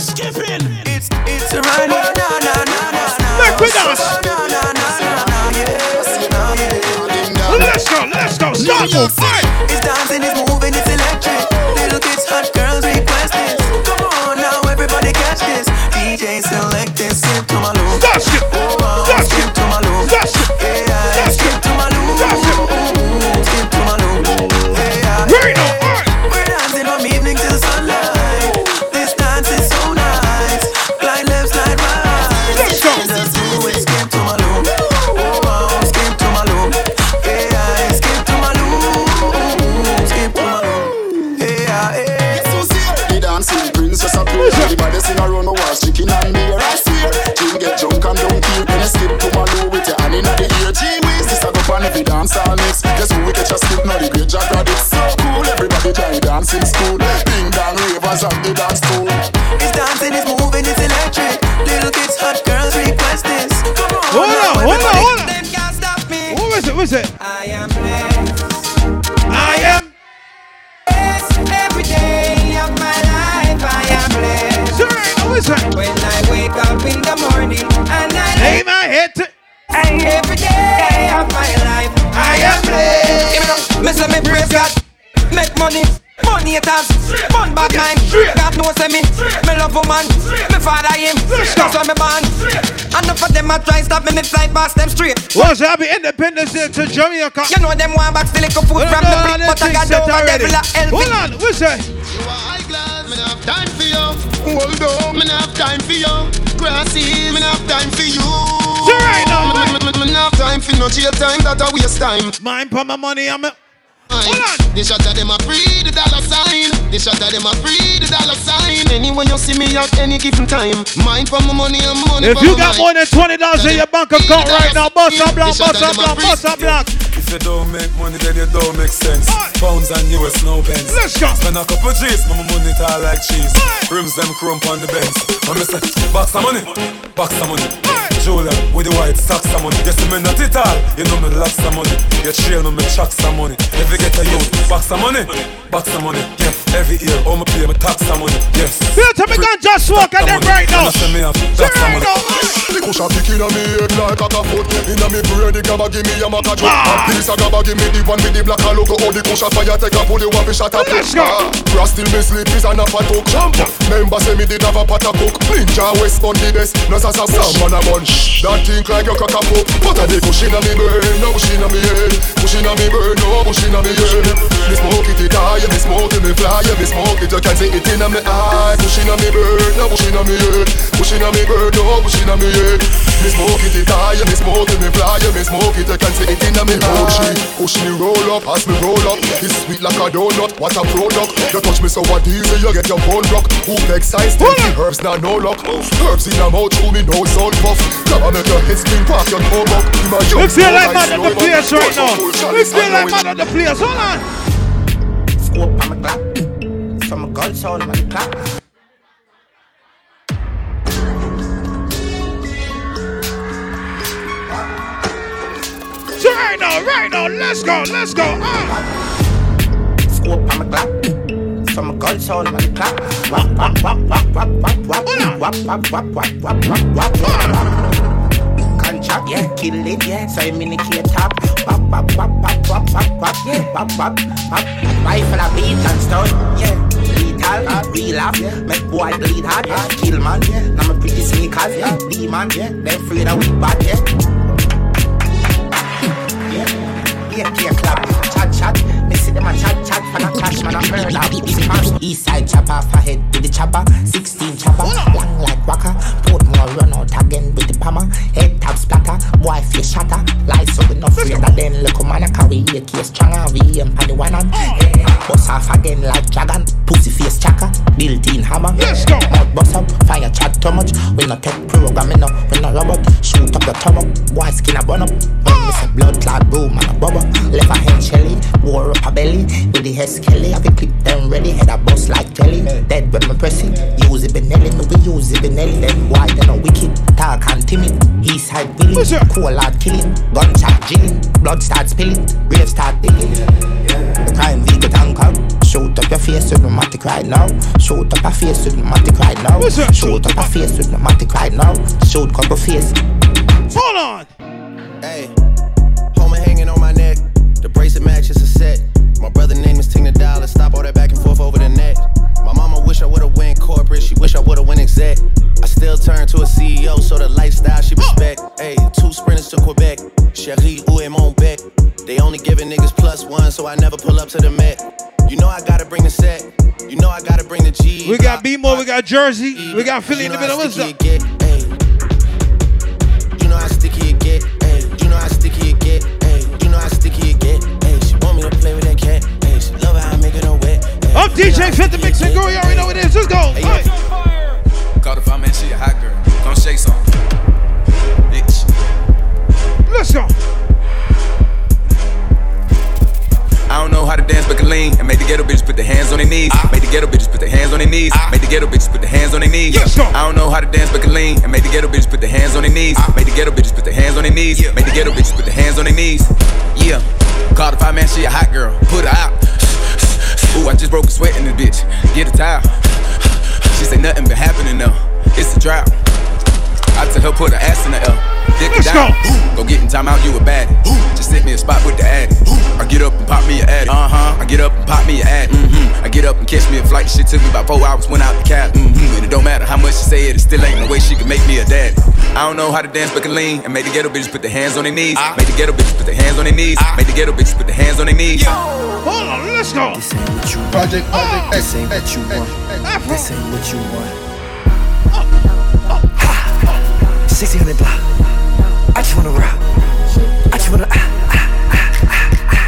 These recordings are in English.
skipping. It's it's a run. No, no, no, no, no. Look with us. Let's go, let's go. Dancing, wake up in the morning and I Lay my head to. And every day of my life, I am blessed. Give me up, me say me praise God, make money. Money haters, fun bad mind. God knows say me, me love woman. Me father him, that's why me born. Enough of them a try stop me, me fly past them straight. Was happy Independence Day to Jamaica. You know them want back still little food Well, from no, the no, brick, but I got set over already. devil a help Hold on, what's that? You are high class, me have time for you. Hold on, me not have time for you. Grassy, me not have time for you. So right now, me, not have time for no jail time, that a waste time. Mind for my money, I'm a. Hold on. The shot of them a free the dollar sign. The shot of them a free the dollar sign. Anywhere you see me at any given time. Mind for my money and money If you got more than twenty dollars in your bank account right now, bust a block, bust a block, bust a block. If you don't make money, then you don't make sense. Aye. Pounds and US no pence. Let's go. Spend a couple G's, my money tall like cheese. Rims them crump on the. And me say, box of money, box of money. Aye. Julia with the white socks of money. You see me not it all, you know me lots of money. You trail me, me chucks of money. If you get a youth, box of money, box of money. Yeah, every year, all me pay me tax of money. Yes. Feel to me gun just walk at them right now. And I me have tax of money. now. The cushion pick inna me head like a foot Inna me brain the gabba give me a maca joke Ah. A piece of gabba give me the one with the black and logo How the cushion fire take a pull you up shot a Let's pick go. Grass still me sleep is an a fat hook Jump Member say me did have a pot of cook Ninja West on the best No sasa bush Some man a bunch That think like you crack a poke But a the push inna me brain. No push inna me head. Push inna me brain. No push inna me head. Me smoke it it high. Me smoke it me fly. Me smoke it you can see it inna me eye. Push inna me brain. No push inna me head. Push inna me brain. No push inna me head. Me smoke it it high. Me smoke it me fly. Me smoke it you can see it inna me eye. Push me roll up. As me roll up It's sweet like a donut. What a product. You touch me so what easy You get your bone rock Who exercise Take the herbs now no luck. Herbs in your mouth Chew me no sound puff Come on make your head spin Park your toe buck In my young We feel like slow man at the slow place right now. your full shot, We it's feel like unknowing. man at the place. Hold on. Scope on my clock. From a gold soul on the clock. So right now, right now, let's go, let's go. Ah. Scope on my clock. From a gold soul on the clock. Wap wap wap wap wap wap wap wap wap wap wap wap wap wap. Contract, yeah, kill it, yeah. So in the key top. Wap wap wap wap wap wap wap, yeah. Wap wap wap. Rifle a beat and stone, yeah. Lethal, real yeah. Make boy bleed hard, yeah. Kill man, yeah. Now my pretty sneakers, yeah. Demon, yeah. Them afraid of we bad, yeah. Yeah, yeah, yeah, clap, chat, chat. Me see them a chat, chat, for the clash, man, a murder. East man, side chopper, off ahead with the chopper. 16 chopper, long like waka. Portmore run out again with the hammer. Head tap splatter, boy face shatter. Lies so we no afraid that then look man a carry a case stronger. We aim pan the one on. Bust off again like dragon. Pussy face chaka, built-in hammer. Let's go. Mouth bust up, fire chat too much. We no take program, no, we no robot. Shoot up your tongue up, boy skin a burn up. When me say blood clot boom and a bubble. Left a hand shelly, wore up a belly. With the head skelly, have a clip them ready. Head a bust like jelly. Dead when me press it. Use it Benelli, me we use it Benelli. Then why they no wicked? Talk and timid. East side up? cool lad killing. Gunshot drilling, blood start spilling. Grave start digging. The crime we get anchored. Shoot up your face with the matic right now. Shoot up your face with the matic right now. Shoot up a face with no matic right now. Shoot couple face. Hold on. Got Jersey, we got Philly in the middle. What's up? Get, hey. You know how sticky it get. Hey. You know how sticky it get. Hey. You know how sticky it get. Hey. She want me to play with that cat. Hey. She love how I make it her wet. Hey. Up DJ, fit the mix and go. You already know what it is. Let's go. Hey, Hey. Call the fire man, she a hot girl. Come shake some. Bitch. Let's go. I don't know how to dance but can lean and make the ghetto bitches put their hands on their knees. Ah. Make the ghetto bitches put their hands on their knees. Ah. Make the ghetto bitches put their hands on their knees. I don't know how to dance but can lean and make the ghetto bitches put their hands on their knees. Ah. Make the ghetto bitches put their hands on their knees. Make the ghetto bitches put their hands on their knees. Yeah. Call the fire man, she a hot girl. Put her out. Ooh, I just broke a sweat in this bitch. Get a towel. She say nothing been happening though. It's a drought. I tell her put her ass in the L. Dick Let's down. go. Go get in time out, you a bad. Just sit me a spot with the ad. I get up and pop me a ad. Uh huh. I get up and pop me a ad. Mm-hmm. I get up and catch me a flight. Shit took me about four hours, went out the cab. Mm-hmm. And it don't matter how much she say it, it still ain't no way she can make me a dad. I don't know how to dance but can lean and make the ghetto bitches put their hands on their knees. Make the ghetto bitches put their hands on their knees. Make the ghetto bitches put their hands on their knees. Yo, hold on. Let's go. This ain't what you want. Project, project, This ain't what you want. Afro. This ain't what you want. 1600 block. I just wanna rock. I just wanna. Ah, ah, ah, ah, ah,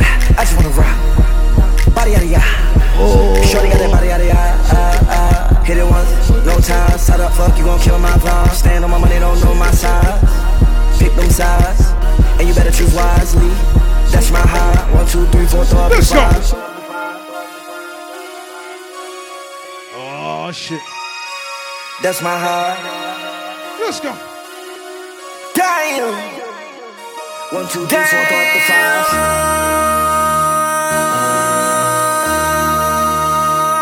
ah. I just wanna rock. Body yada yada. Shorty got that body yada. Ah, ah. Hit it once, no time. Side up, fuck, you gon' kill my vibe. Stand on my money, don't know my size. Pick them sides, and you better choose wisely. That's my high. One, two, three, four, throw up Let's go. Oh shit. That's my high. Let's go. Damn. One, two, three, four, the five.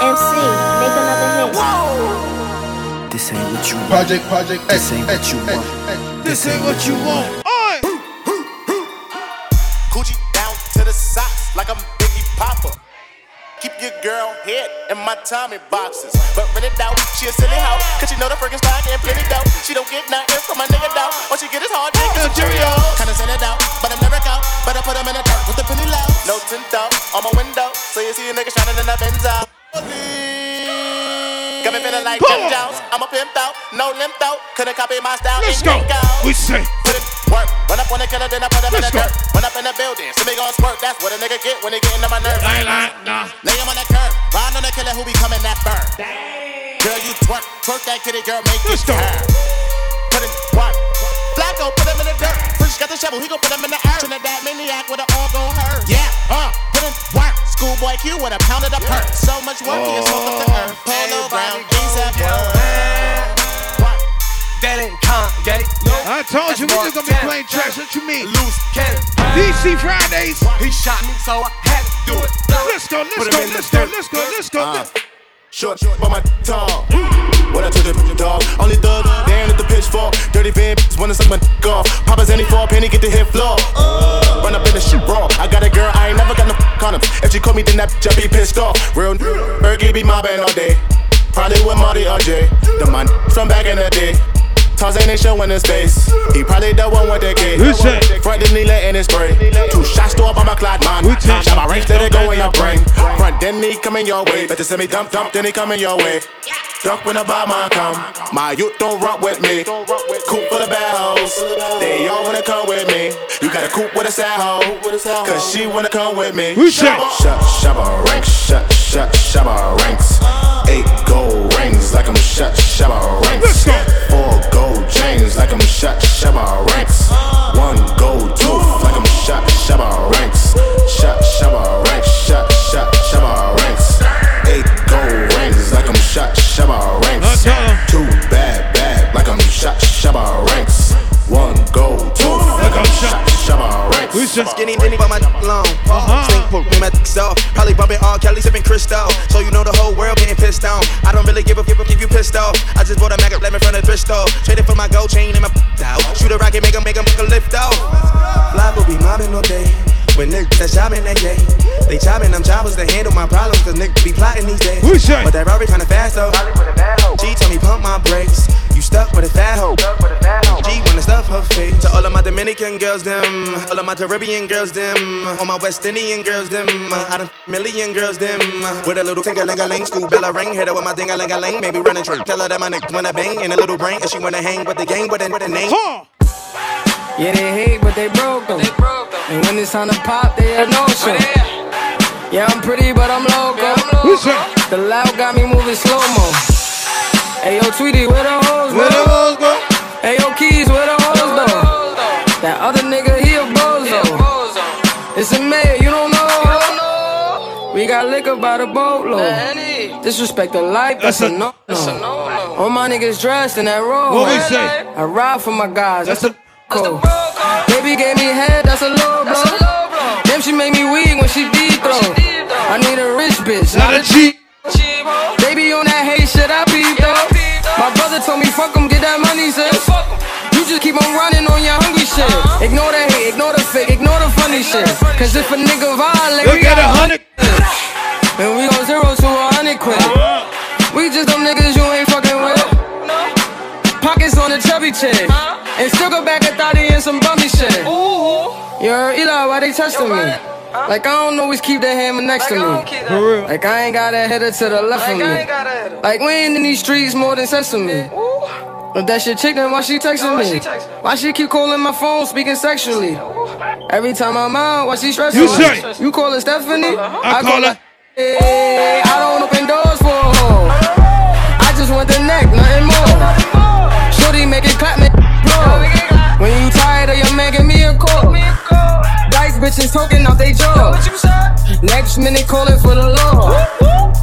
MC, make another hit. This ain't what you want. Project, project, This ain't what you want. This ain't what you want. Oi. Coochie down to the socks like I'm Biggie Popper. Your girl head in my Tommy boxes. But rent it out, she a silly hoe. Cause she know the freaking style getting plenty dough. She don't get nothing from my nigga dough. All she get is hard dick and some Cheerios. Kinda send it out, but I'm never out. Better put them in the dirt with the penny low. No tint out on my window. So you see a nigga shining in that Benz out. Got me feeling like Jim Jones. I'm a pimp out, no limp out. Couldn't copy my style. Let's ain't go. We say. Put it work. Run up on the killer, then I put him in Let's the go. dirt. Run up in the building, see me gon' squirt. That's what a nigga get when he get into my nerves. Lie, lie, nah. Lay him on the curb. Ride on the killer who be coming that burn. Girl, you twerk, twerk that kitty, girl, make it Let's go. turn. Put in work. Flacco, put him in the dirt. Fresh got the shovel, he gon' put him in the earth. Trinidad maniac with an all gon' hurt. Yeah, uh, put in work. Schoolboy Q with a pound of the perk. So much work, he is soaked up the earth. Polo brown, ASAP work. That ain't Kanye. I told you we just gonna be playing tracks. What you mean? Loose cannon. DC Fridays. He shot me, so I had to do it. Let's go, let's go, him in the let's go, let's go, let's go. Uh, Short, but my tall. What I told the dog. Only thug, damn at the pitchfork. Dirty van, wanna suck my dick off. Papa's any a penny, get the hit floor. Run up in the shit raw. I got a girl, I ain't never got no condoms. If she call me, then that bitch, I be pissed off. Real Berkey be mobbing all day. Probably with Marty or Jay. The man from back in the day. Tarzan ain't showing his face. He probably the one with the kid. Who's that? Front then he letting it spray. Two shots to up on my clock, man. We take Shot my range, let it go in your brain. Front then he coming your way. Better send me dump, dump, then he coming your way. Duck when the bomber come. My youth don't rock with me. Coop for the bad hoes. They all wanna come with me. You got a coop with a sad hoe. Cause she wanna come with me. Who's that? Shut, shabba ranks, shut, shut, shabba ranks. Eight gold rings like I'm shut, shabba Let's ranks. go. Four gold chains like I'm shut, shabba ranks. One gold tooth like I'm shut, shabba ranks. Shut, shabba ranks, shut, shut, shabba ranks. Eight gold rings like I'm shut, shabba ranks. Two bad, bad like I'm shut, shabba ranks. Who's that? Skinny Denny, but my d- long. Uh-huh. Slink poke, me my dick off. Probably bumping all Kelly, sipping Cristal. So you know the whole world getting pissed on. I don't really give a give, a- give you pissed off. I just bought a mag up lemon front of the crystal. Traded for my gold chain and my out. Shoot a rocket, make a make a make a lift off. Fly will be mobbing all day. When niggas that shopping that day, they chopping them choppers to handle my problems, cause niggas be plotting these days. Who's that? But that Rari kinda fast though. She told me pump my brakes. You stuck with a fat hoe. G wanna stuff her face. To all of my Dominican girls, them. All of my Caribbean girls, them. All my West Indian girls, them. I done million girls, them. With a little tinker ling a ling, school bell a ring. Hit her with my ding a ling a ling. Maybe running trick. Tell her that my niggas wanna bang. And a little brain. And she wanna hang with the gang with a, with a name. Yeah, they hate, but they broke them. And when it's time to pop, they have no show. Oh, yeah, I'm pretty, but I'm loco. The loud got me moving slow mo. Hey, yo, Tweety, where the hoes go? Where the hoes go? Hey, yo, Keys, where the hoes go? That other nigga, he a bozo. It's a mayor, you don't know. We got liquor by the boatload. Disrespect the life, that's, a no. That's a no. All my niggas dressed in that robe. What we say? I ride for my guys, that's, a code. Baby gave me head, that's a low blow. Damn, she made me weak when she deep throw. I need a rich bitch, not a cheap. Baby on that hate shit, I peep though. My brother told me fuck fuck 'em, get that money, sis. You just keep on running on your hungry shit. Ignore the hate, ignore the fake, ignore the funny shit. Cause if a nigga violate, Look we at got a hundred. And we go zero to a hundred quick. Uh-huh. We just them niggas you ain't fucking with. Pockets on the chubby chick. And still go back a thotty and some bummy shit. You heard Eli, why they testing me? Like I don't always keep that hammer next to me. For real. Like I ain't got a header to the left of me. Like we ain't in these streets more than sesame. If that shit chick, then why she texting me? Why she keep calling my phone, speaking sexually? Every time I'm out, why she stressing You me? say. You call her Stephanie? I call her. Hey, I don't open doors for a hoe. I just want the neck, nothing more. Shorty make it clap, make it blow. When you tired of your man, give me a call. Dice bitches talking out they jaw. Next minute calling for the law.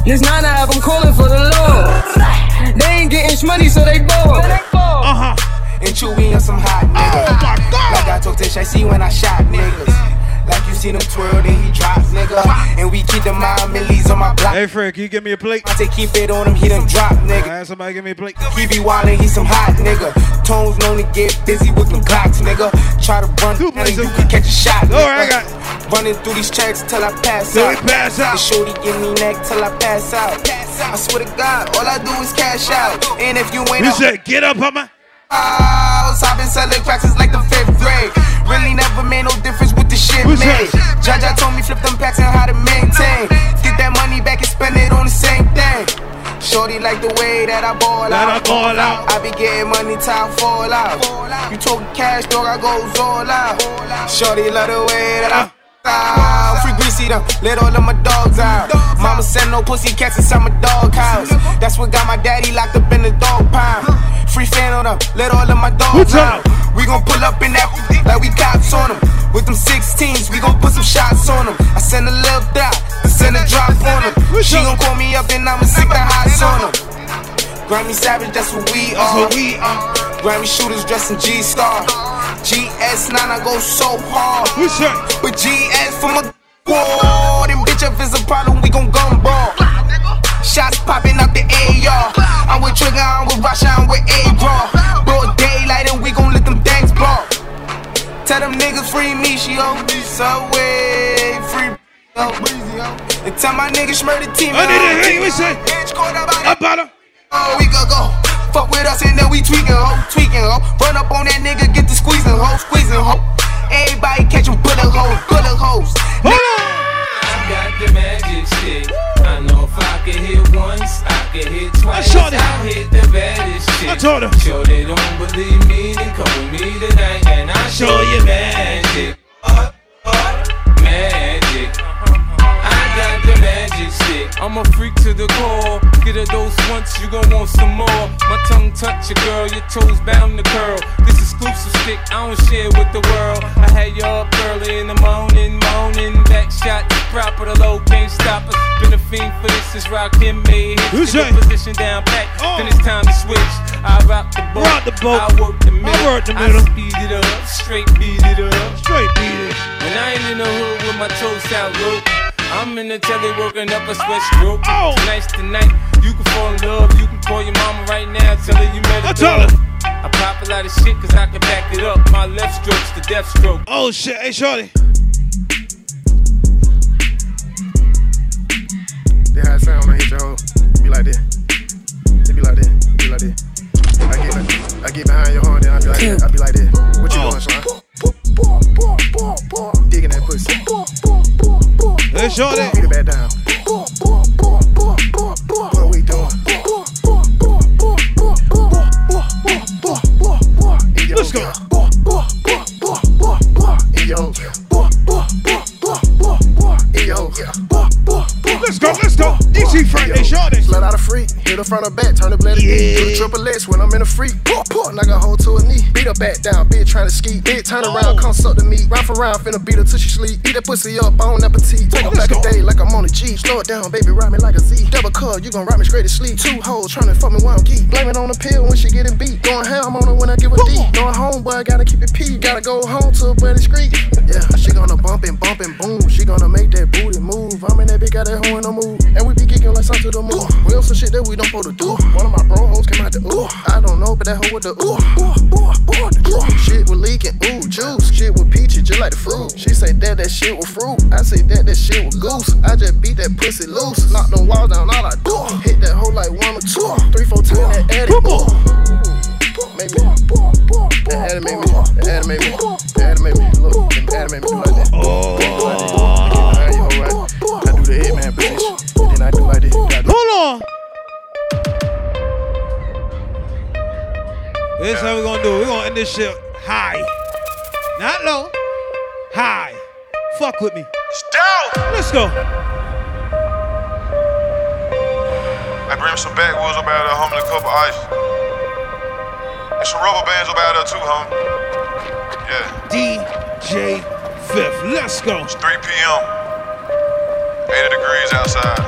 This nine I have them calling for the law. They ain't getting money, so they bored. Uh huh. And Chewy on some hot niggas. Oh my God. Like I told Tish, I see when I shot niggas. Like you see them twirl, then he drop, nigga. And we keep the mind millies on my block. Hey, Frank, can you give me a plate? I say keep it on him, he done drop, nigga. had somebody give me a plate. He be wildin', he some hot nigga. Tones known to get busy with them clocks, nigga. Try to run, Two and you can catch a shot, nigga. Alright, I got Running through these checks till I pass Till out. we pass out. The shorty give me neck till I pass out. I swear to God, all I do is cash out. And if you ain't You a said, get up, house, I've been flip them packs and how to maintain. Get that money back and spend it on the same thing. Shorty like the way that I ball That I out. ball out. I be getting money, time fall out. You talking cash, dog, I goes all out. Shorty love the way that I. out. Free greasy them, let all of my dogs out. Mama send no pussy cats inside my dog house. That's what got my daddy locked up in the dog pound. Free fan on them, let all of my dogs out. We gon' pull up in that like we cops on them. With them 16s, we gon' put some shots on them. I send a little dot, send a drop on them. She gon' call me up and I'ma stick the hots on them. Grammy Savage, that's what we are. what we are. Grammy shooters dressed in G Star. GS9, I go so hard. With GS from a war. Them bitch, if it's a problem, we gon' gun ball. Shots popping out the AR. I'm with Trigger, I'm with Rasha, I'm with A-Raw. Broad daylight and we gon' let them things ball. Tell them niggas free me, she on Subway, free yo. And oh. tell my niggas murder team. Oh. I need to hear you. Say, up on her. Oh, we could go. Fuck with us and then we tweaking, ho, tweaking, ho. Run up on that nigga, get the squeezing, ho, squeezing, ho. Baddest shit. I told her. Sure they don't believe me, come with me tonight and I'll show you magic. Uh, uh, magic. I got the magic stick. I'm a freak to the core. A dose once, you gon' want some more. My tongue touch your girl, your toes bound to curl. This exclusive stick, I don't share with the world. I had you up early in the morning, moaning. Back shot, proper, the low can't stop us. Been a fiend for this Rakim made hits. Who's that? position down pat, Oh. then it's time to switch. I rock the boat, Rock the boat. I work the middle. work the middle. I speed it up, straight beat it up. Straight beat it. When I ain't in the hood with my toes out low, I'm in the telly working up a oh! sweat stroke. Oh. Tonight's the night. You can fall in love. You can call your mama right now. Tell her you met a I tell her. I pop a lot of shit cause I can back it up. My left stroke's the death stroke. Oh shit, hey Shorty. They how it sound when I hit your hoe. Be like this. It be like this. Be like this. I get like, I get behind your horn, then I be like this. I be like this. What you oh. doing, son? Digging that pussy. Hey Shorty. Beat it back down. What we doing? Let's go. In your In your Let's go, let's go. DC Friday Shorty. Let out a freak, hit her front or back, turn the blade yeah. The triple X when I'm in a freak. Like a hoe to a knee. Beat her back down, bitch trying to ski. Bitch turn around, oh. come suck the meat. Round for round, finna beat her till she sleep. Eat that pussy up, on appetite. Take her back a day like I'm on a Jeep. Slow it down, baby, ride me like a Z. Double cut, you gon' ride me straight to sleep. Two hoes trying to fuck me while I'm geek. Blame it on the pill when she getting beat. Going ham on her when I give a D. Going home, boy, gotta keep it P. Gotta go home to a buddy street. Yeah, she gonna bump and bump and boom. She gonna make that booty move. I'm in that big got that hoe in the move. And we be kicking like something to the moon. We on some shit that we don't supposed to do. One of my bro hoes came out the ooh. I don't know, but that hoe with the ooh. ooh, ooh, ooh, the ooh. Shit was leaking, ooh, juice. Shit with peachy, just like the fruit. She say that that shit was fruit. I say that that shit was goose. I just beat that pussy loose. Knock them walls down, all I do. Hit that hoe like one or two. Three, four, two, that attic. Ooh. Maybe. That animate me. That animate me. That animate me. Look, that animate me do like that. Oh. This how we gonna do. We're gonna end this shit high. Not low. High. Fuck with me. Stop! Let's go. I bring some backwoods up out there, homie, and a cup of ice. And some rubber bands up out there too, homie. Yeah. DJ Fif. Let's go. It's 3 p.m. 80 degrees outside.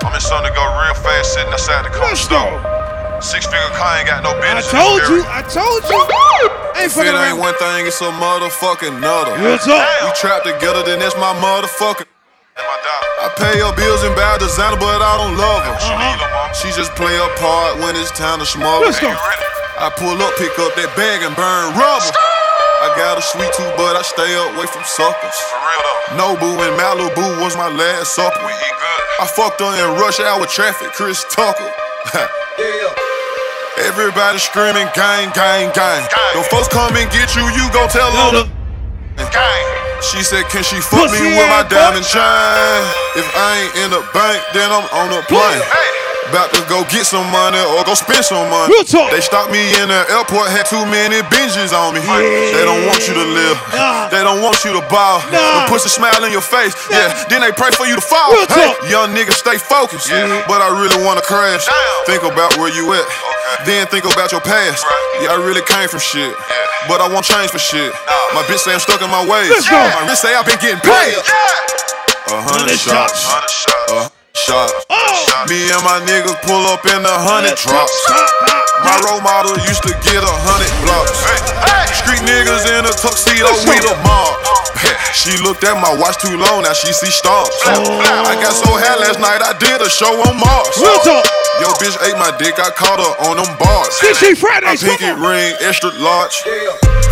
I'm in something to go real fast sitting outside the car Let's go. Six figure car ain't got no I told you. I told you. Ain't If fucking it ain't one thing, it's a motherfucking another. Real talk. We trapped together, then that's my motherfucking. I pay her bills and buy designer, but I don't love her. She just play a part when it's time to smother. Let's go. I pull up, pick up that bag and burn rubber. I got a sweet tooth, but I stay away from suckers. Nobu and Malibu was my last supper. I fucked her in rush hour traffic, Chris Tucker. Everybody screaming, gang, gang, gang. Them folks come and get you, you gon' tell them. Gang. She said, can she fuck Pussy me with my diamond chain? If I ain't in the bank, then I'm on a plane. About to go get some money or go spend some money. Real talk. They stopped me in the airport, had too many binges on me. They don't want you to live. They don't want you to ball. Nah. Push a smile in your face. Yeah. Then they pray for you to fall. Hey, young nigga, stay focused. Yeah. But I really wanna crash. Think about where you at. Then think about your past. Yeah, I really came from shit. But I won't change for shit. My bitch say I'm stuck in my ways. My wrist say I've been getting paid. A hundred shots. A shot. Me and my niggas pull up in the hundred drops. My role model used to get a hundred blocks. Street niggas in a tuxedo, we the mob. She looked at my watch too long, now she see stars. I got so high last night, I did a show on Mars. Real talk. Yo, bitch ate my dick, I caught her on them bars. Fridays, My pinky ring, extra large.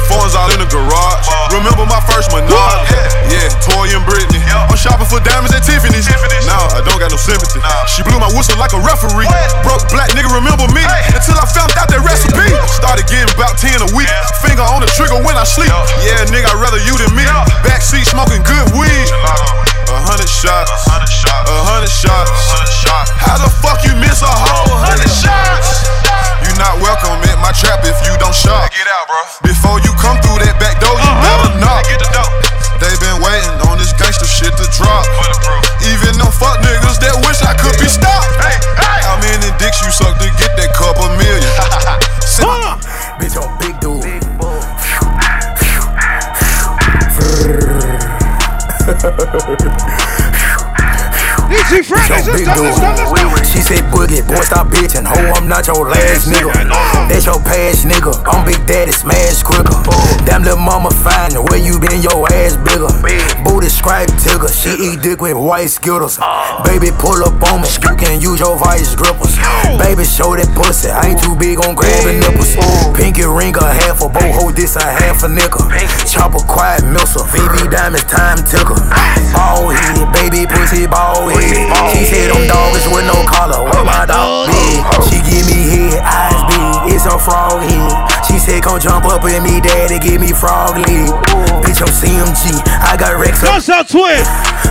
Phones out in the garage. Remember my first Menard? Yeah, Toy and Britney. I'm shopping for diamonds at Tiffany's. Nah, I don't got no sympathy. She blew my whistle like a referee. Broke black nigga, remember me? Until I found out that recipe. Started getting about 10 a week. Finger on the trigger when I sleep. Yeah, nigga, I'd rather you than me. Backseat smoking good weed. A hundred shots. A hundred shots. How the fuck shop. Bro. Before you come through that back door, you uh-huh. better knock. Get the dope. They been waiting on this gangster shit to drop. Even them fuck niggas that wish I could be stopped. How many dicks you suck to get that couple million? Bitch, I'm big dude. DC Fridays, let's go, let's go, let's go. She said, Boogie, boy, stop bitching. Ho, I'm not your last nigga. That's your past nigga. I'm Big Daddy, smash quicker. Damn little mama fine, where you been, your ass bigger. Booty stripe tigger, she eat dick with white skittles. Baby, pull up on me, you can use your vice grippers. Baby, show that pussy, I ain't too big on gon' grab the nipples. Pinky ring a half a boho, this a half a nickel. Chopper quiet missile, VV diamonds time tickle. Ball head, baby pussy ball head. She said dogs with no collar, what my oh. dog big. She give me head, eyes big, it's a frog head. She said come jump up with me, daddy, give me frog leg. Oh. Bitch, I'm CMG, I got Rex up. What's up, twin?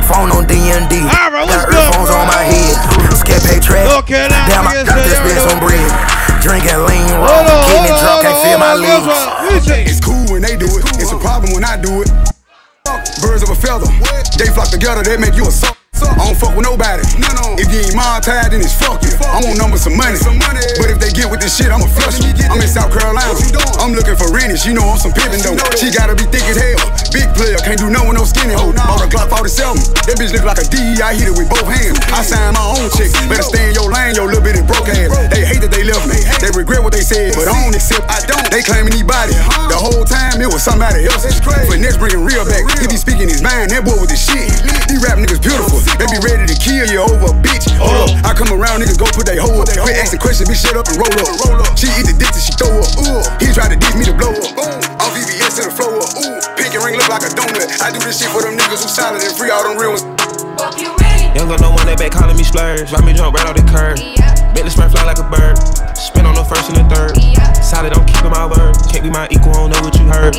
Phone on DND. Alright, what's got good, earphones on my head. Scat pay track. North Carolina, Damn, I niggas got this bitch already on bread. Drinking lean Hold rum, on, getting drunk, on, can't feel my hold on, legs. It's cool when they do it. It's a problem when I do it. Birds of a feather. They flock together, they make you a suck. I don't fuck with nobody. If you ain't my tied, then it's fuck you. I want numbers some money. some money. But if they get with this shit, I'ma flush you. I'm in South Carolina. I'm looking for Rennie. She know I'm some pimpin' though. She gotta be thick as hell. Big player, can't do no one no skinny hoe. Bought a Glock 47. That bitch look like a D. I hit it with both hands. I signed my own check. Better stay in your lane, your little bitty broke ass. They hate that they left me. They regret what they said, but I don't accept. I don't. They claiming he body. The whole time it was somebody else. But next bringing real back. If he be speaking his mind. That boy with the shit. These rap niggas beautiful. They be ready to kill you over a bitch. Hold up. I come around, niggas go put they hoe up. Quit asking questions, bitch, shut up and roll up. Roll up. She eat the dick till she throw up. Ooh. He try to diss me to blow up. Ooh. Off VVS to the flow up. Ooh. Pinky ring look like a donut. I do this shit for them niggas who solid and free all them real ones. Young got no one that back calling me splurge. Ride me jump right off the curb. Bet the sprint fly like a bird. Spin on the first and the third. Solid, I'm keeping my word. Can't be my equal, I don't know what you heard.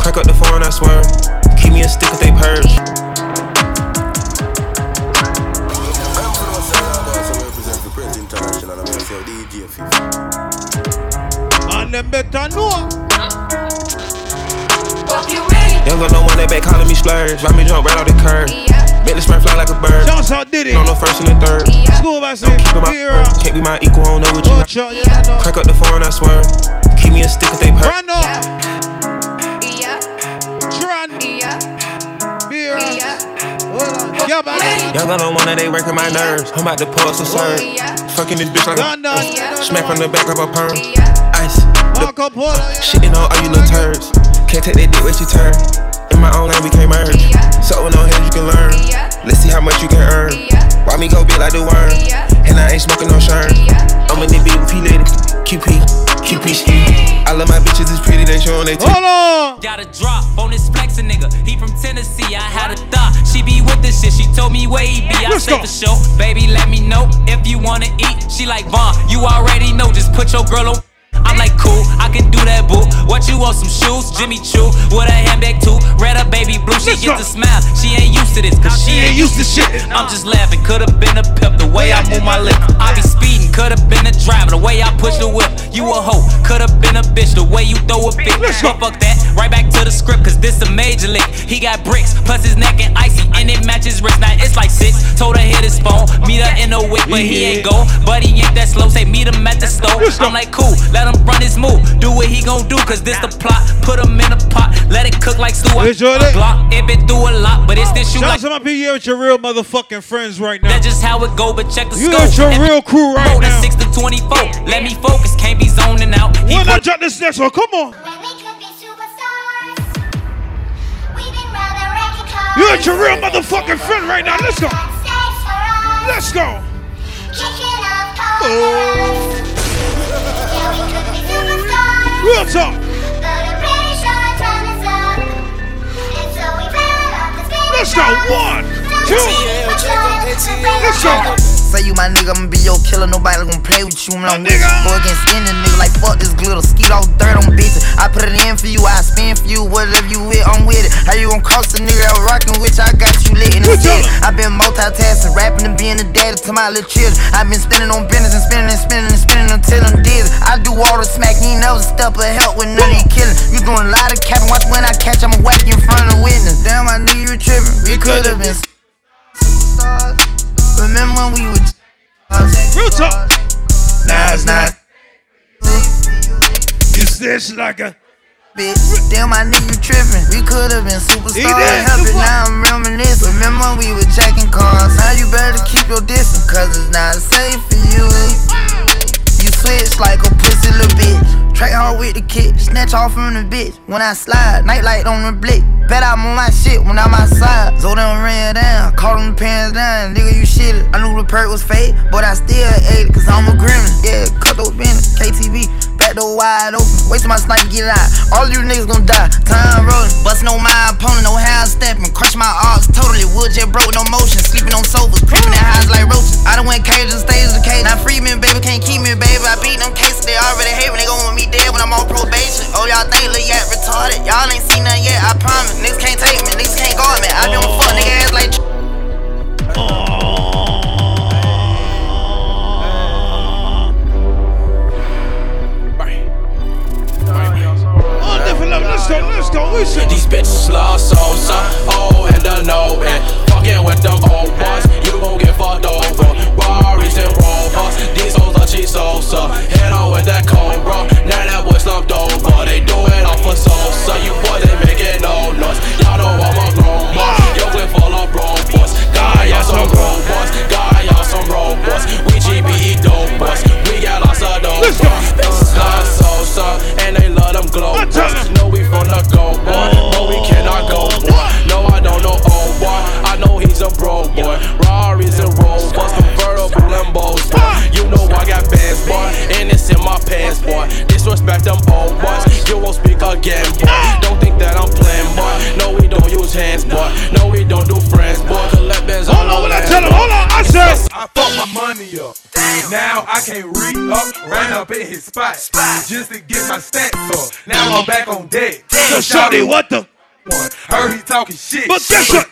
Crank up the phone, I swear. Keep me a stick if they purge. And them better know. Young got no one that back calling me splurge. Ride me jump right off the curb. Bet the sprint fly like a bird. Shouts out Diddy. On the first and the third. School by say, Keeping my here. Can't be my equal, I don't know what you heard. Yeah, I know. Crank up the phone, I swear. Keep me a stick if they purge. Run up. Tron. Beer. Yeah. Young got no one that they working my nerves. I'm about to pull up some serve. Fucking this bitch like a smack from the back of a perm. Ice. Marco Polo. Shitting on all you little turds. Can't take that dick what you turn. In my own lane, we can't merge. So with no hands, you can learn. Let's see how much you can earn. Why me go big like the worm? And I ain't smoking no shirt. I'm in the beat with P lady. QP. QP ski. I love my bitches, it's pretty, they showing they teeth. Hold on. Got a drop on this flexin' nigga. He from Tennessee. I had a thought. She be with this shit. She told me where he be. I Let's say go. for sure. Baby, let me know if you wanna eat. She like Vaughn. You already know. Just put your girl on. I'm like cool, I can do that, boo. What you want? Some shoes? Jimmy Choo with a handbag too. Red up, baby blue. She Let's get go. the smile. She ain't used to this, cause she ain't used to shit. I'm just laughing. Could've been a pimp the way I move my lip. I be speeding. Could've been a driver the way I push the whip. You a hoe. Could've been a bitch the way you throw a bitch. But fuck that. Right back to the script, cause this a major lick. He got bricks, plus his neck and icy, and it matches wrist. Now it's like six. Told her hit his phone, meet her in the whip, but he ain't go. But he ain't that slow. Say meet him at the store. I'm like cool, let him run his move. Do what he gon' do, cause this the plot. Put him in a pot, let it cook like stew. You it? Glock, it been through a lot, but it's this shoe Shout like. out to my people here with your real motherfucking friends right now. That's just how it go, but check the You scope. got your If real crew right more than now. six to 24. Let me focus, can't be zoning out. He When I drop this next one, come on. You got your real motherfucking friend right now. Let's go. Let's go. Real talk. Let's go. One, two. Let's go. Say you my nigga, I'ma be your killer. Nobody gon' play with you. I'm on with you. Go against any nigga like fuck this glitter. Skeet off dirt on bitches. I put it in for you, I spin for you. Whatever you with, I'm with it. How you gon' cross the nigga that rockin' with? I got you lit in the city. I been multitasking, rapping and being a daddy to my little children. I been spinning on business and spinning and spinning and spinning until I'm dizzy. I do all the smack, you ain't never step or help with none of you killing. You doing a lot of capping, watch when I catch, I'ma whack you in front of the witness. Damn, I knew you were tripping. We could've been Snitch like a bitch. Damn, I knew you tripping. We could have been superstars. He Help it, now I'm reminiscing. Remember we were checking cars? Now you better keep your distance, cause it's not safe for you. You switch like a pussy little bitch. Track hard with the kick, snatch off from the bitch. When I slide, nightlight on the blick. Bet I'm on my shit when I'm outside. So them ran down, caught them pants down. Nigga, you shit I knew the perk was fake, but I still ate it, cause I'm a gremlin. Yeah, cut those business, KTV. Door wide open. Wasting my sniper, get out. All you niggas gon' die. Time rolling, bustin' on my opponent, no half stepping. Crush my arms totally. Wood jet broke, no motion. Sleeping on sofas, creeping in highs like roaches. I done went cage and stage the cage. Now free baby, can't keep me, baby. I beat them cases, they already hate me. They gon' want me dead when I'm on probation. Oh, y'all think Lil Yak retarded? Y'all ain't seen nothing yet, I promise. Niggas can't take me, niggas can't guard me. I don't fuck nigga ass like. On go. We should. These bitches love salsa, oh just to get my stats up. Now I'm back on deck. So shorty, what the? one? Heard he talking shit. But guess what?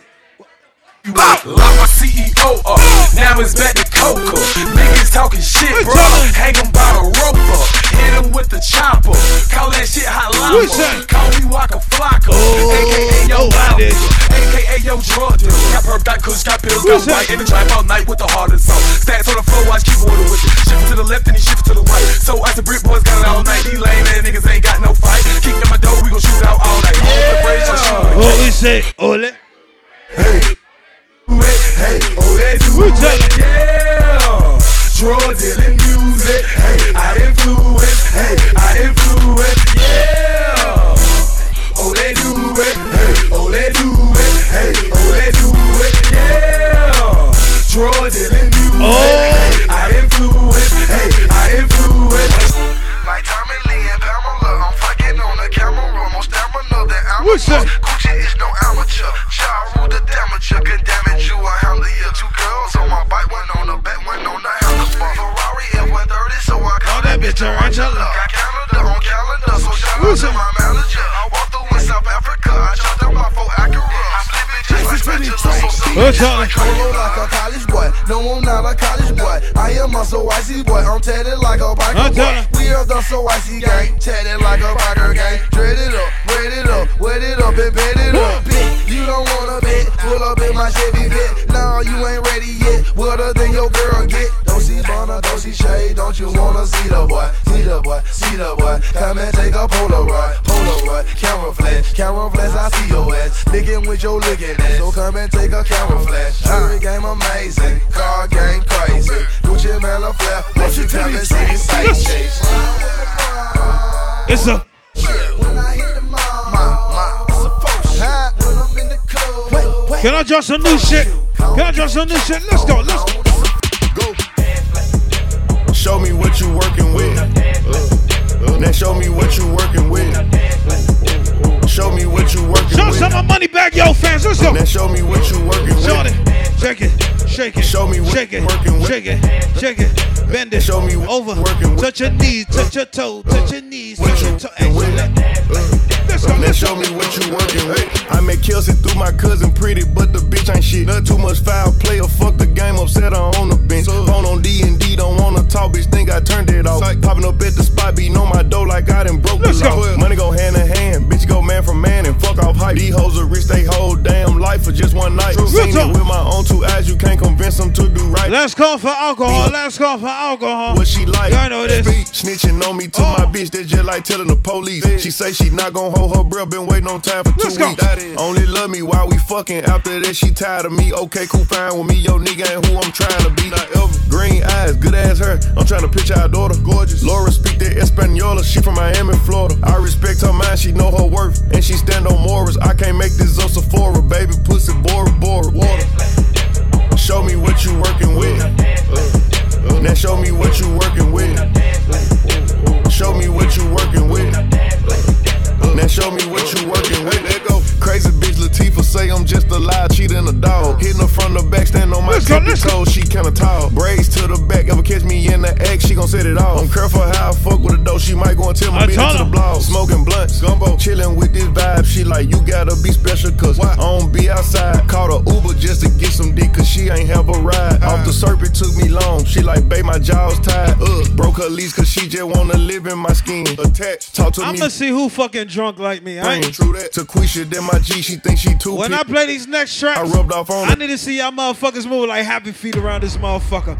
You lock my CEO up. Now it's back to Coca. Niggas talking shit, bro. Hang him by the rope up. Hit him with the chopper. Call that shit hot lava. Call me Waka Flocka. Oh, AKA yo oh, I did. AKA yo drug dealer. Got perp, got kush, got pills, got white. In the trap all night with the hardest song. Stats on the floor, watch keep order with it. Shift it to the left and he shift to the right. So I said, Brit boys got it all night. These lame ass niggas ain't got no fight. Kick in my door, we gon' shoot out all night. Hold the brakes, so shoot it. Oh, am a so icy boy. I'm tatted like a biker boy. We are the so icy gang. Tatted like a biker gang. Dread it up, red it up, wet it up, and bed it up. Bitch, you don't wanna bet. Pull up in my Chevy bit. Nah, you ain't ready yet. Wetter than your girl get. Don't see Bonner, don't see Shade. Don't you wanna see the boy? See the boy, see the boy. Come and take a Polaroid, Polaroid. Camera flash, camera flash. I see your ass. Licking with your licking ass. So come and take a camera flash. Jury game amazing, car game crazy. Gucci Mane a flap. What you tell me? See me say It's a. Can I drop some new shit? Can I drop some new shit? Let's go, let's go. Show me what you working with. Uh, now show me what you working with. Show me what you working with. Show with. some of my money back, yo, fans. Let's go. Now show me what you working with. Show it. Shake it. Shake it. Show me what shake it. working with. Shake it. Shake it. Bend it. Show me over. working with. Touch your knees. Touch your toe. Touch your knees. Touch your toe. Hey. Let's go. Now Let's show me what you working with. I make kills it through my cousin pretty, but the bitch ain't shit. Not too much foul play or fuck the game upset her on the bench. Phone on D and D, don't wanna talk, bitch. Think I turned it off. Popping up at the spot, beating on my door like I done broke Let's the go. law. Money go hand in hand, bitch go man for man and fuck off hype. These hoes are rich, they whole damn life for just one night. Seen it with my own two eyes, you can't convince them to do right. Let's call for alcohol. Let's call for alcohol. What she like? Y'all know this. Speak, snitching on me to Oh. my bitch. That's just like telling the police. She say she not gonna hold her breath. Been waiting on time for two Let's go. weeks. Only love me while we fucking. After that, she tired of me. Okay, cool, fine with me. Yo, nigga ain't who I'm trying to be. Not ever. Green eyes, good ass her. I'm trying to picture our daughter. Gorgeous. Laura speak that Espaniola. She from Miami, Florida. I respect her mind. She know her worth. And she stand on Morris. I can't make this up Sephora, baby. Pussy Bora Bora. Water. Show me what you working with. Now show me what you working with. Show me what you working with. Now show me what you working with. Crazy bitch Latifah say I'm just a lie, cheating a dog. Hitting her from the back, stand on my tippy toes. She kinda tall. Braids to the back, ever catch me in the act? she gon' set it off. I'm careful how I fuck with a dough, she might go and tell my bitch to the blog. Smoking blunts, gumbo, chilling with this vibe. She like, you gotta be special, cause Why? I don't be outside. Called a Uber just to get some dick, cause she ain't have a ride. Off the serpent took me long, she like, babe, my jaw's tied. Ugh, broke her lease, cause she just wanna live in my skin. Attack, talk to I'ma me. I'ma see who fucking drunk like me. I ain't. True that. To Quisha, then my G, she think she too When I play these next tracks, I rubbed off on I it. need to see y'all motherfuckers move like happy feet around this motherfucker.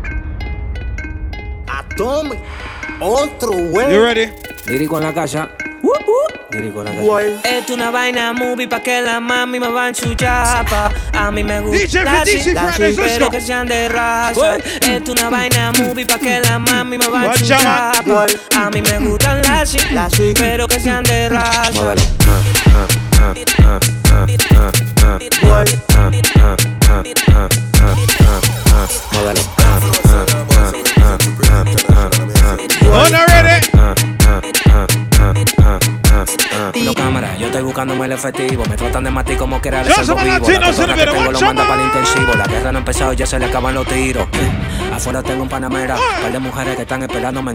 I Tome otro güey. You ready? Lírico en la casa. Esto una vaina movie pa' que la mami me va en su chapa. A mí me gusta DJ la pero que sean de raza. Esto una vaina movie pa' que la mami me va en su chapa. A mí me gustan las pero que sean de raza. Muévelo. Muévelo. No cámara, yo estoy buscándome el efectivo. Me tratan de matar como que era de Ya salvo vivo. La persona que tengo lo manda para el intensivo. La guerra no ha empezado y ya se le acaban los tiros. Afuera tengo un panamera, un par de mujeres que están esperándome.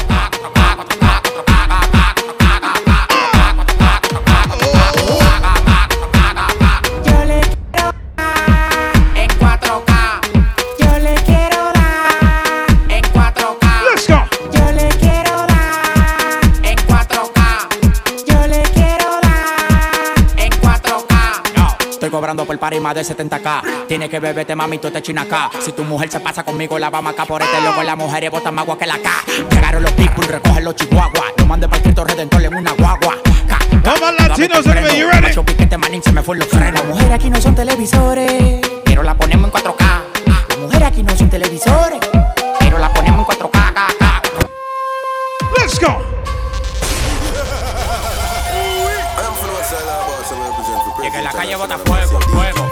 Yo le quiero dar en 4K, yo le quiero dar en 4K, yo le quiero dar en 4K, yo le quiero dar en 4K, estoy cobrando por parima del 70K, tiene que beber este mamito de chinacá. Si tu mujer se pasa conmigo, la va a matar por este luego la mujer y he más agua que la K Llegaron los people, recogen los chihuahuas. No mande para Cristo Redentor en una guagua. Vamos latinos, Silvero, you ready? Macho piquete, manín, se me fue los frenos. Las mujeres aquí no son televisores, pero la ponemos en 4K. Las mujeres aquí no son televisores, pero la ponemos en 4K. K, K. Let's go. Que la calle bota fuego, fuego,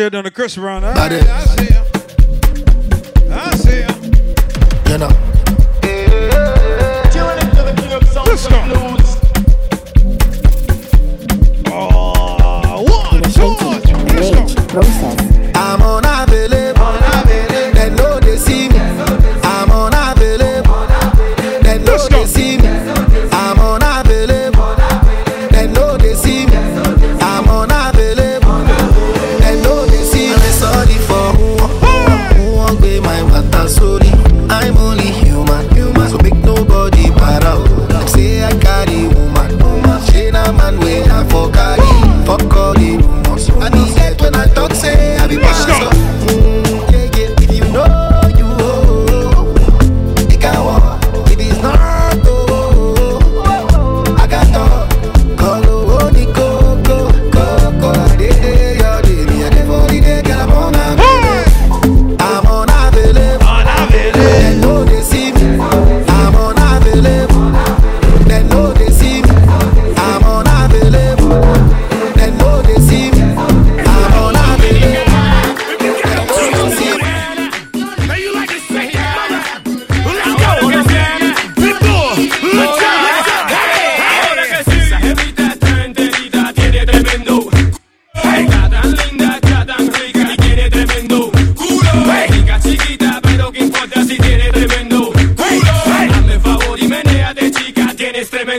Shit on the Chris Brown. I see him.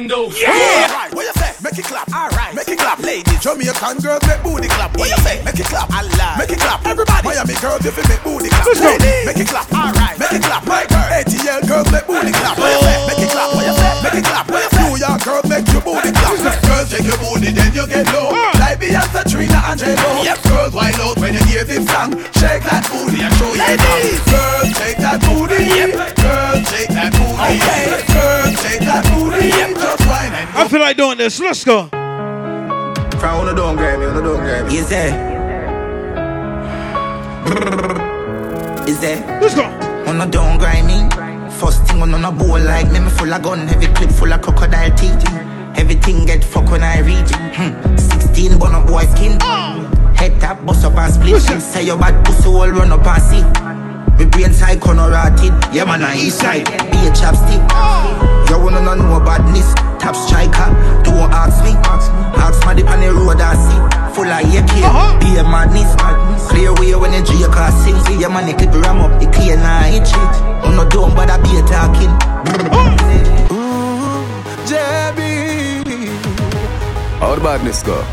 Nintendo. Yeah! Alright, what you say? Make it clap. Alright, make it clap. Ladies, Jamaican girls make booty clap. What you say? Make it clap. Allah. Make it clap. Everybody. Miami girls, if you make booty clap. Let's go. Make it clap. Alright, make it clap. My girl. ATL girls make booty clap. What you say? Make it clap. What you say? Make it clap. What you say? New York girls make your booty clap. Girls shake your booty, then you get low. Like Beyonce, Trina, and J-Lo. Yep. Girls wild out when you hear this song. Shake that booty and show your Ladies. Girls shake that booty. Yep. Girls shake that booty. Okay. This. Let's go. Fry on the dome, Grammy, on the dome, Grammy. Is there? Is there? Let's go. On a don't me. First thing on on a bowl like me, me full of gun, heavy clip full of crocodile teeth. Everything get fuck when I reach. Hmm. 16 bun up boy skin. Head tap, bust up and split. Say your bad pussy all run up and see. Me brain side corner rotted. Yeah man, I east side. Be a chapstick. You wanna know badness? Top striker. Don't ask me. Ask my dip on the road I see. Full of AK. Uh-huh. Be a madness. Clear way when the J car sing. See your man, clip ram up. The clear now itch it. On no dome, but I be a talking. JB. How the badness go? Watch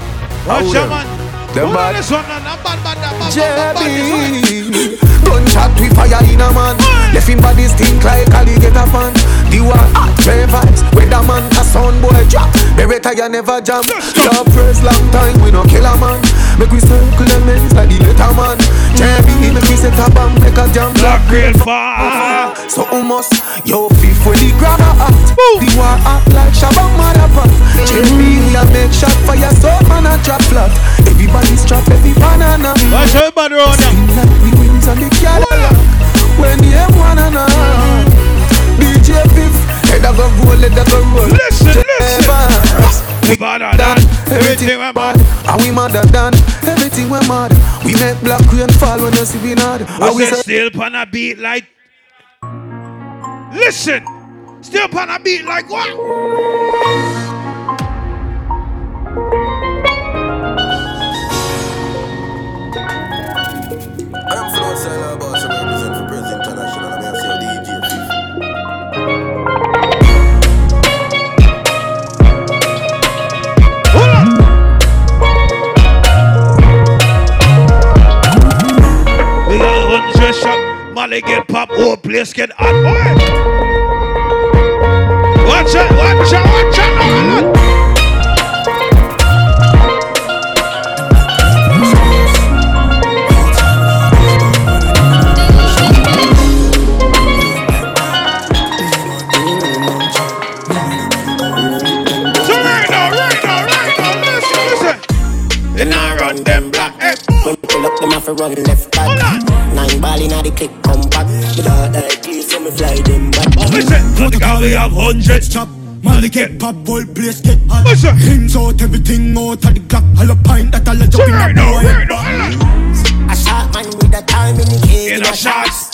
How your them? man. Them Hold on bad? this one, man. Nah, bad, bad, bad, bad, bad, bad, bad, this one. JB. Gunshot we fire in a man. Left him body stink like alligator fan. The war ah, hot, play vibes. Weatherman, a sound boy drop. Beretta you never jam. Love press long time, we no kill a man. Make we circle the men's like the letter man. JB, make we set a bomb, make a jam. Black real fire. So almost, yo, fifth when the grab a hot. The war hot like Shabba motherfucker. JB, I make shot for your soul, man, I drop flat. Everybody strap every banana. Watch everybody around like the wings on the Cadillac. When the M1 and a DJ Fif, head a go roll, head a go roll. Listen, listen. We better than everything we bad. And we madder than everything we mad. We make black rain fall when you see we nod. I And we still pan a beat like. Listen, still pan a beat like what? Place get hot. Boy. Watch out, watch out, watch out. No, no. Run them black. Eh. Pull up, them run left we have hundreds. Chop, Molly get pop, whole place get hot. Hands out, everything out of the clock. All a pint that all a jump in a boy. A shot man with a time in the cage in a shots.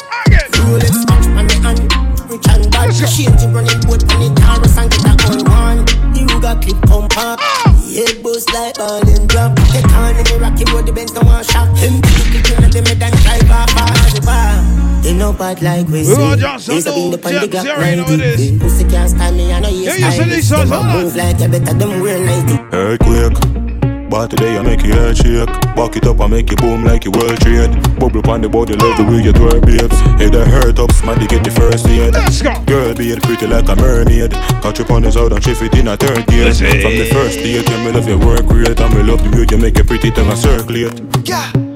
They know bad like we We say. want Johnson, These have been the pan the James, Glock you already know what it 90. Pussy can't stand me, I know you Yeah, you see these songs, hold on. Move like you better them real 90. Earthquake. But today I make you head shake. Back it up and make you boom like you world trade. Bubble on the body, love the way you twerk, babes. Hey, the hurt up, smarty get the first aid. Let's go. Girl, be it pretty like a mermaid. Catch up on his out and shift it in a third gear. From the first date, yeah, me love your work great. And me love the way you make it pretty tongue and circulate.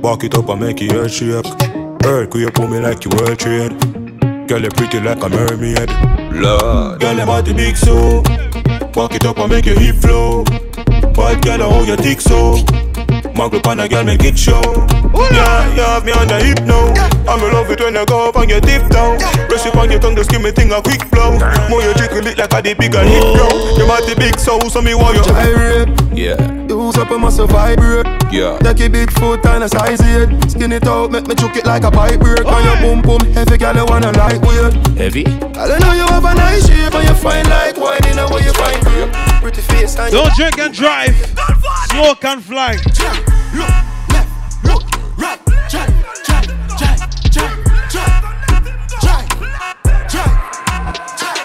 Back it up and make you head shake. Earthquake, pull me like you world trade. Girl, you pretty like a mermaid. Lord. Girl, your body big so. Back it up and make your hip flow. Bad girl, how you thick so. Muggle pan a girl, make it show. Yeah, you have me on the hip now. I'm in love it when you go up and you dip down. Press it on your tongue, just give me thing a quick flow. More you jiggle it like a the bigger hip bro. You might the big soul, so me want you. Gyrate. Yeah, Use up a muscle vibrate. yeah. Take a big foot and a size eight. Skin it out, make me choke it like a pipe break. On your boom boom, heavy girl, you wanna lightweight. Heavy? I don't know you have a nice shape and you fine like wine in a way you find great. Pretty face and Don't drink and drive. Smoke and fly.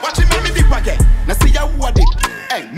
Watch him make me dip again. Now see how what dip. Hey,